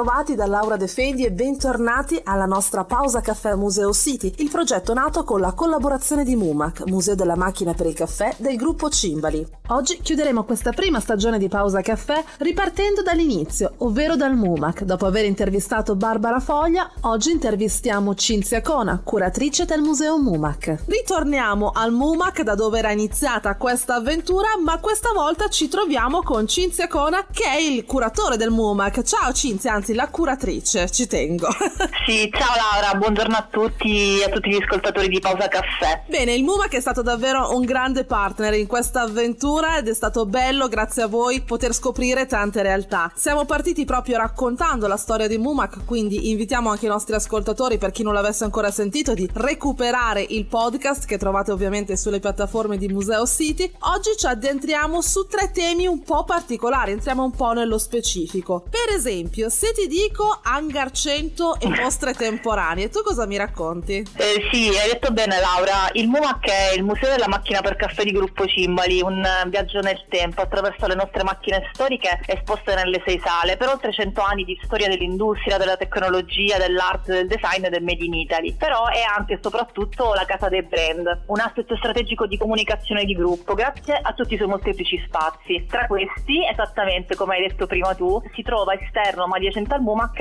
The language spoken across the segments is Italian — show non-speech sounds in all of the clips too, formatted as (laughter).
Ben ritrovati da Laura De Fendi e bentornati alla nostra pausa caffè Museo City, il progetto nato con la collaborazione di MUMAC, Museo della Macchina per il Caffè del gruppo Cimbali. Oggi chiuderemo questa prima stagione di pausa caffè ripartendo dall'inizio, ovvero dal MUMAC. Dopo aver intervistato Barbara Foglia, oggi intervistiamo Cinzia Cona, curatrice del Museo MUMAC. Ritorniamo al MUMAC da dove era iniziata questa avventura, ma questa volta ci troviamo con Cinzia Cona che è il curatore del MUMAC. Ciao Cinzia, anzi la curatrice, ci tengo. (laughs) Sì, ciao Laura, buongiorno a tutti e a tutti gli ascoltatori di Pausa Caffè. Bene, il MUMAC è stato davvero un grande partner in questa avventura ed è stato bello, grazie a voi, poter scoprire tante realtà. Siamo partiti proprio raccontando la storia di MUMAC, quindi invitiamo anche i nostri ascoltatori, per chi non l'avesse ancora sentito, di recuperare il podcast che trovate ovviamente sulle piattaforme di Museo City. Oggi ci addentriamo su tre temi un po' particolari, entriamo un po' nello specifico. Per esempio, se ti dico Hangar 100 e (laughs) mostre temporanee, tu cosa mi racconti? Eh, sì, hai detto bene Laura, il MUMAC è il Museo della Macchina per Caffè di Gruppo Cimbali, un eh, viaggio nel tempo attraverso le nostre macchine storiche esposte nelle sei sale, per oltre 100 anni di storia dell'industria, della tecnologia, dell'arte, del design e del Made in Italy. Però è anche e soprattutto la casa dei brand, un asset strategico di comunicazione di gruppo, grazie a tutti i suoi molteplici spazi. Tra questi, esattamente come hai detto prima tu, si trova esterno ma adiacente al MUMAC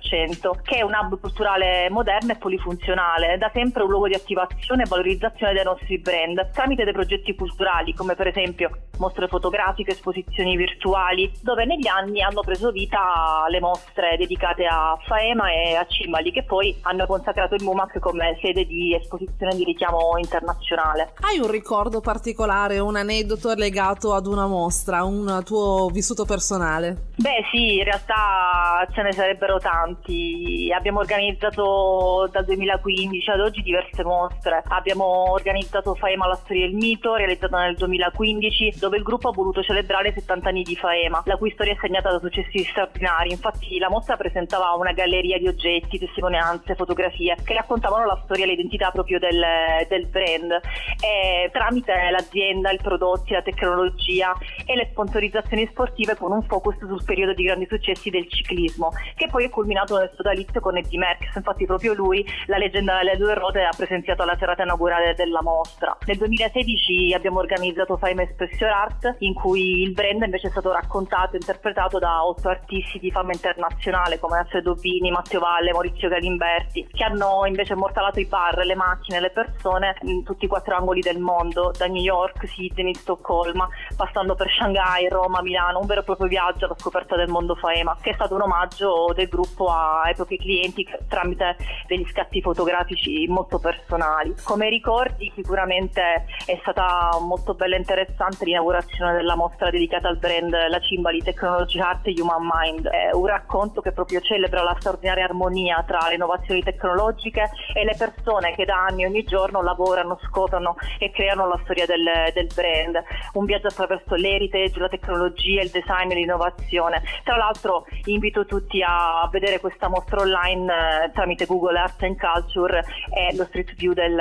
100, che è un hub culturale moderno e polifunzionale, da sempre un luogo di attivazione e valorizzazione dei nostri brand, tramite dei progetti culturali come per esempio mostre fotografiche, esposizioni virtuali, dove negli anni hanno preso vita le mostre dedicate a Faema e a Cimbali, che poi hanno consacrato il MUMAC come sede di esposizione di richiamo internazionale. Hai un ricordo particolare, un aneddoto legato ad una mostra, un tuo vissuto personale? Beh sì, in realtà ce ne sarebbero tanti. Abbiamo organizzato dal 2015 ad oggi diverse mostre. Abbiamo organizzato Faema la storia del mito, realizzata nel 2015, dove il gruppo ha voluto celebrare i 70 anni di Faema, la cui storia è segnata da successi straordinari. Infatti la mostra presentava una galleria di oggetti, testimonianze, fotografie che raccontavano la storia e l'identità proprio del, del brand. E tramite l'azienda, i prodotti, la tecnologia e le sponsorizzazioni sportive con un focus sul periodo di grandi successi del ciclismo, che poi è culminato nel sodalizio con Eddie Merckx. Infatti proprio lui, la leggenda delle due ruote, ha presenziato alla serata inaugurale della mostra. Nel 2016 abbiamo organizzato Fame Expression Art, in cui il brand invece è stato raccontato e interpretato da otto artisti di fama internazionale come Alfredo Bini, Matteo Valle, Maurizio Galimberti, che hanno invece immortalato i bar, le macchine, le persone in tutti i quattro angoli del mondo, da New York, Sydney, Stoccolma, passando per Shanghai, Roma, Milano, un vero e proprio viaggio alla scoperta del mondo Faema, che è stato un omaggio del gruppo ai propri clienti tramite degli scatti fotografici molto personali. Come ricordi sicuramente è stata molto bella e interessante l'inaugurazione della mostra dedicata al brand La Cimbali Technology Art Human Mind, è un racconto che proprio celebra la straordinaria armonia tra le innovazioni tecnologiche e le persone che da anni ogni giorno lavorano, scoprono e creano la storia del, del brand. Un viaggio attraverso l'heritage, la tecnologia, il design e l'innovazione. Tra l'altro invito tutti a vedere questa mostra online eh, tramite Google Arts and Culture e lo street view del,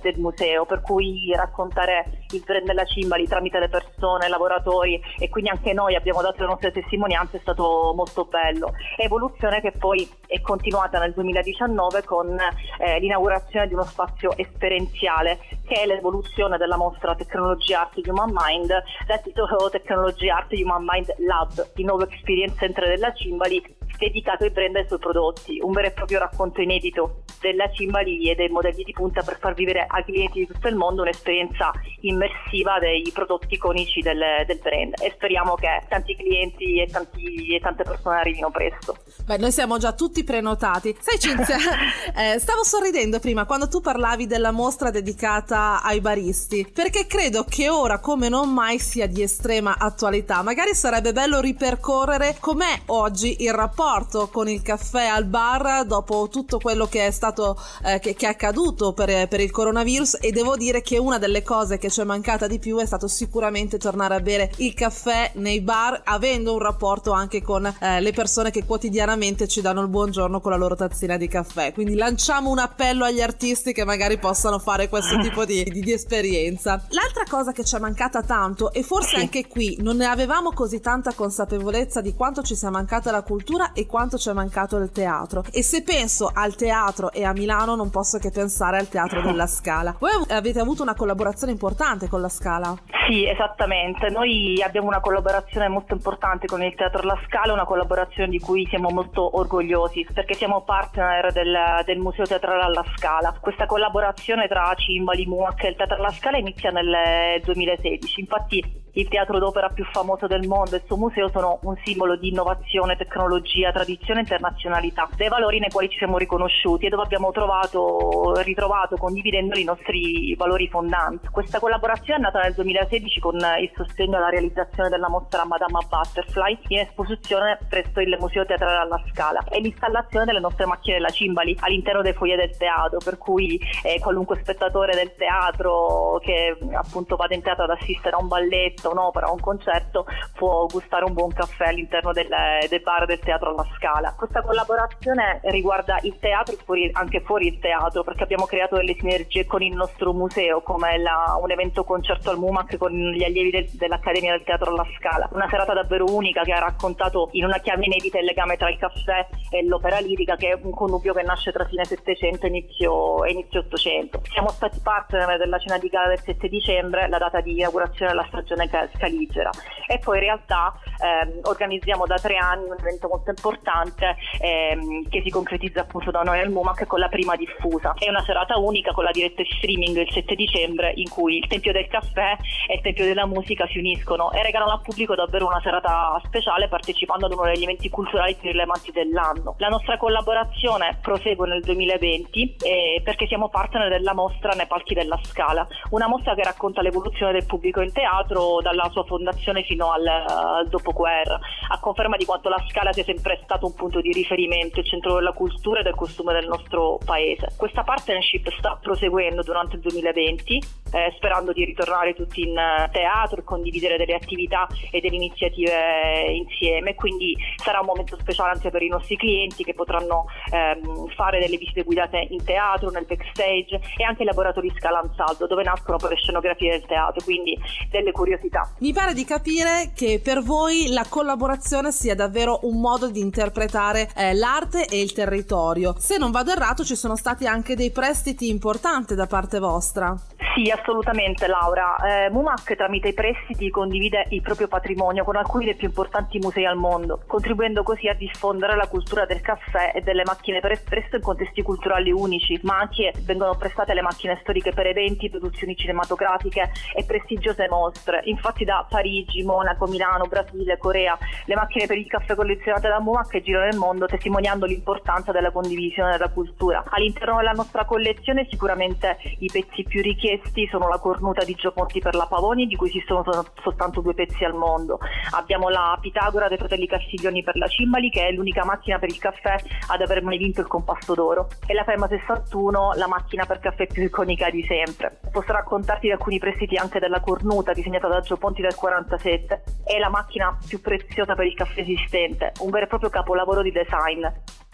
del museo, per cui raccontare il brand della Cimbali tramite le persone, i lavoratori e quindi anche noi abbiamo dato le nostre testimonianze è stato molto bello. Evoluzione che poi è continuata nel 2019 con eh, l'inaugurazione di uno spazio esperienziale che è l'evoluzione della mostra Technology Art Human Mind dal titolo Technology Art Human Mind Lab, di nuovo Experience Center della Cimbali dedicato ai brand e ai suoi prodotti, un vero e proprio racconto inedito della Cimbali e dei modelli di punta per far vivere ai clienti di tutto il mondo un'esperienza immersiva dei prodotti iconici del, del brand e speriamo che tanti clienti e, tanti, e, tante persone arrivino presto. Beh, noi siamo già tutti prenotati. Sai Cinzia, (laughs) eh, stavo sorridendo prima quando tu parlavi della mostra dedicata ai baristi, perché credo che ora come non mai sia di estrema attualità. Magari sarebbe bello ripercorrere com'è oggi il rapporto con il caffè al bar dopo tutto quello che è stato stato, eh, che, che, è accaduto per, per, il coronavirus e devo dire che una delle cose che ci è mancata di più è stato sicuramente tornare a bere il caffè nei bar avendo un rapporto anche con eh, le persone che quotidianamente ci danno il buongiorno con la loro tazzina di caffè. Quindi lanciamo un appello agli artisti che magari possano fare questo tipo di, di, di esperienza. L'altra cosa che ci è mancata tanto e forse anche qui non ne avevamo così tanta consapevolezza di quanto ci sia mancata la cultura e quanto ci è mancato il teatro. E se penso al teatro e a Milano non posso che pensare al teatro della (laughs) Scala. Voi avete avuto una collaborazione importante con la Scala? Sì, esattamente. Noi abbiamo una collaborazione molto importante con il Teatro La Scala, una collaborazione di cui siamo molto orgogliosi perché siamo partner del, del Museo Teatrale alla Scala. Questa collaborazione tra Cimbali, MUAC e il Teatro alla Scala inizia nel 2016. Infatti il teatro d'opera più famoso del mondo. E il suo museo sono un simbolo di innovazione, tecnologia, tradizione e internazionalità, dei valori nei quali ci siamo riconosciuti e dove abbiamo trovato, ritrovato, condividendo i nostri valori fondanti. Questa collaborazione è nata nel 2016 con il sostegno alla realizzazione della mostra Madama Butterfly in esposizione presso il Museo Teatrale alla Scala. E l'installazione delle nostre macchine della Cimbali all'interno dei foyer del teatro, per cui eh, qualunque spettatore del teatro che appunto vada in teatro ad assistere a un balletto vista un'opera o un concerto può gustare un buon caffè all'interno del, del bar del teatro alla Scala. Questa collaborazione riguarda il teatro e fuori, anche fuori il teatro perché abbiamo creato delle sinergie con il nostro museo come la, un evento concerto al MUMAC con gli allievi del, dell'Accademia del Teatro alla Scala. Una serata davvero unica che ha raccontato in una chiave inedita il legame tra il caffè e l'opera lirica che è un connubio che nasce tra fine 700 e inizio, inizio 800. Siamo stati partner della cena di gala del 7 dicembre, la data di inaugurazione della stagione Scaligera e poi in realtà ehm, organizziamo da tre anni un evento molto importante ehm, che si concretizza appunto da noi al MUMAC con la prima diffusa. È una serata unica con la diretta streaming il 7 dicembre in cui il Tempio del Caffè e il Tempio della Musica si uniscono e regalano al pubblico davvero una serata speciale partecipando ad uno degli eventi culturali più rilevanti dell'anno. La nostra collaborazione prosegue nel 2020 eh, perché siamo partner della mostra nei palchi della Scala, una mostra che racconta l'evoluzione del pubblico in teatro dalla sua fondazione fino al, al dopoguerra, a conferma di quanto la Scala sia sempre stato un punto di riferimento, il centro della cultura e del costume del nostro paese. Questa partnership sta proseguendo durante il 2020, eh, sperando di ritornare tutti in eh, teatro e condividere delle attività e delle iniziative insieme, quindi sarà un momento speciale anche per i nostri clienti che potranno ehm, fare delle visite guidate in teatro, nel backstage e anche laboratori Scala Ansaldo dove nascono poi le scenografie del teatro, quindi delle curiosità. Mi pare di capire che per voi la collaborazione sia davvero un modo di interpretare eh, l'arte e il territorio. Se non vado errato, ci sono stati anche dei prestiti importanti da parte vostra. Sì, assolutamente Laura. Eh, Mumac tramite i prestiti condivide il proprio patrimonio con alcuni dei più importanti musei al mondo, contribuendo così a diffondere la cultura del caffè e delle macchine per espresso in contesti culturali unici, ma anche vengono prestate le macchine storiche per eventi, produzioni cinematografiche e prestigiose mostre. Infatti da Parigi, Monaco, Milano, Brasile, Corea, le macchine per il caffè collezionate da Mumac girano nel mondo testimoniando l'importanza della condivisione della cultura. All'interno della nostra collezione sicuramente i pezzi più richiesti sono la cornuta di Gioponti per la Pavoni, di cui esistono soltanto due pezzi al mondo. Abbiamo la Pitagora dei fratelli Castiglioni per la Cimbali, che è l'unica macchina per il caffè ad aver mai vinto il compasto d'oro. E la Ferma 61, la macchina per caffè più iconica di sempre. Posso raccontarti di alcuni prestiti anche della cornuta, disegnata da Gioponti del 47. È la macchina più preziosa per il caffè esistente, un vero e proprio capolavoro di design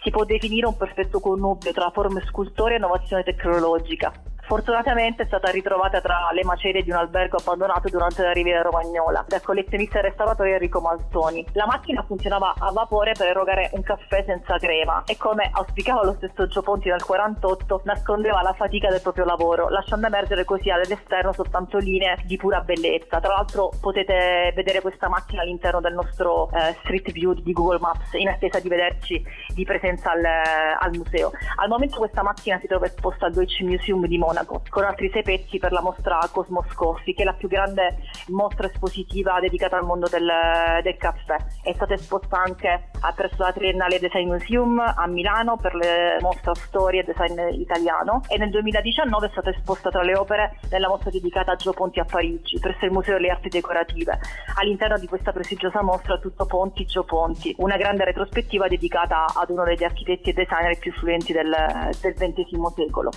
si può definire un perfetto connubio tra forme scultoree e innovazione tecnologica. Fortunatamente è stata ritrovata tra le macerie di un albergo abbandonato durante la Riviera Romagnola dal collezionista e restauratore Enrico Maltoni. La macchina funzionava a vapore per erogare un caffè senza crema e come auspicava lo stesso Gio Ponti nel 48 nascondeva la fatica del proprio lavoro, lasciando emergere così all'esterno soltanto linee di pura bellezza. Tra l'altro potete vedere questa macchina all'interno del nostro eh, Street View di Google Maps in attesa di vederci di presenza al, al museo. Al momento questa macchina si trova esposta al Deutsche Museum di Monaco Monaco, con altri sei pezzi per la mostra Cosmos Coffee, che è la più grande mostra espositiva dedicata al mondo del, del caffè. È stata esposta anche presso la Triennale Design Museum a Milano per le mostre Storia e Design italiano e nel 2019 è stata esposta tra le opere nella mostra dedicata a Gio Ponti a Parigi presso il Museo delle Arti Decorative. All'interno di questa prestigiosa mostra tutto Ponti, Gio Ponti, una grande retrospettiva dedicata ad uno degli architetti e designer più fluenti del, del XX secolo.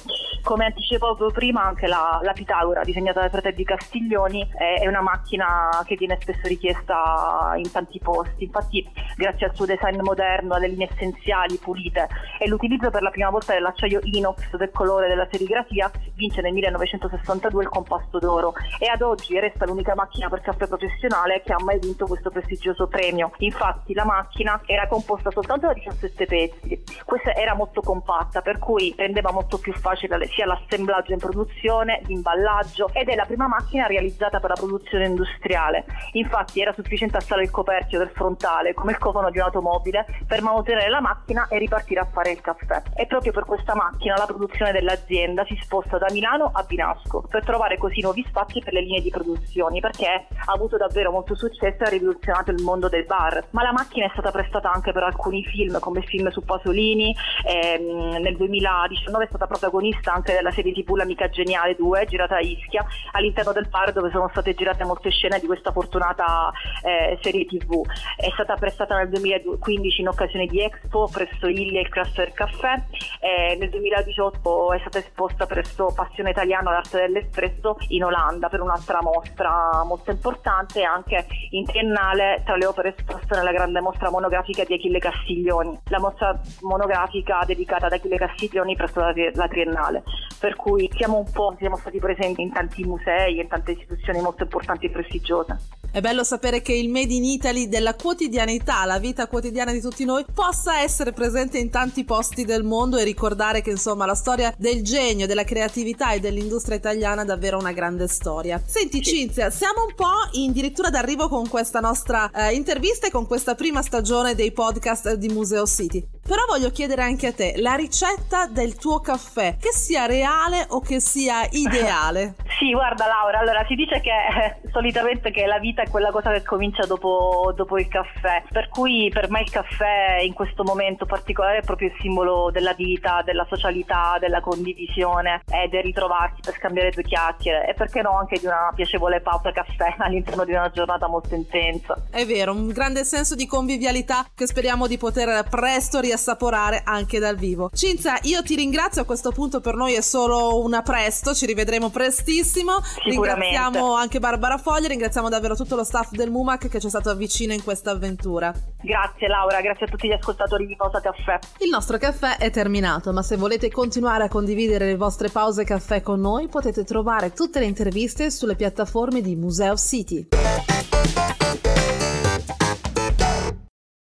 Come anticipavo prima, anche la, la Pitagora, disegnata dai fratelli Castiglioni, è, è una macchina che viene spesso richiesta in tanti posti. Infatti, grazie al suo design moderno, alle linee essenziali, pulite e l'utilizzo per la prima volta dell'acciaio inox del colore della serigrafia, vince nel 1962 il compasto d'oro e ad oggi resta l'unica macchina per caffè professionale che ha mai vinto questo prestigioso premio. Infatti la macchina era composta soltanto da 17 pezzi, questa era molto compatta per cui rendeva molto più facile sia l'assemblaggio in produzione, l'imballaggio ed è la prima macchina realizzata per la produzione industriale. Infatti era sufficiente alzare il coperchio del frontale come il cofano di un'automobile per manutenere la macchina e ripartire a fare il caffè. E proprio per questa macchina la produzione dell'azienda si sposta da Milano a Binasco per trovare così nuovi spazi per le linee di produzione perché ha avuto davvero molto successo e ha rivoluzionato il mondo del bar. Ma la macchina è stata prestata anche per alcuni film come il film su Pasolini, ehm, nel 2019 è stata protagonista anche della serie TV L'amica geniale 2 girata a Ischia all'interno del bar dove sono state girate molte scene di questa fortunata eh, serie TV. È stata prestata nel 2015 in occasione di Expo presso Illia il Cluster Caffè. Eh, nel 2018 è stata esposta presso Passione Italiano l'arte dell'espresso in Olanda per un'altra mostra molto importante anche in triennale tra le opere esposte nella grande mostra monografica di Achille Castiglioni. La mostra monografica dedicata ad Achille Castiglioni presso la, la triennale. Per cui siamo un po' siamo stati presenti in tanti musei e in tante istituzioni molto importanti e prestigiose. È bello sapere che il Made in Italy della quotidianità, la vita quotidiana di tutti noi, possa essere presente in tanti posti del mondo e ricordare che insomma la storia del genio, della creatività e dell'industria italiana è davvero una grande storia. Senti sì. Cinzia, siamo un po' addirittura d'arrivo con questa nostra eh, intervista e con questa prima stagione dei podcast di Museo City. Però voglio chiedere anche a te la ricetta del tuo caffè, che sia reale o che sia ideale. (laughs) sì, guarda Laura, allora si dice che eh, solitamente che la vita è quella cosa che comincia dopo, dopo, il caffè, per cui per me il caffè in questo momento particolare è proprio il simbolo della vita, della socialità, della condivisione e del ritrovarsi per scambiare due chiacchiere e perché no anche di una piacevole pausa caffè (laughs) all'interno di una giornata molto intensa. È vero, un grande senso di convivialità che speriamo di poter presto riassaporare anche dal vivo. Cinzia, io ti ringrazio a questo punto per noi è solo una presto, ci rivedremo prestissimo. Ringraziamo anche Barbara Foglia, ringraziamo davvero tutto lo staff del MUMAC che ci è stato vicino in questa avventura. Grazie Laura, grazie a tutti gli ascoltatori di Pausa Caffè. Il nostro caffè è terminato, ma se volete continuare a condividere le vostre pause caffè con noi potete trovare tutte le interviste sulle piattaforme di Museo City.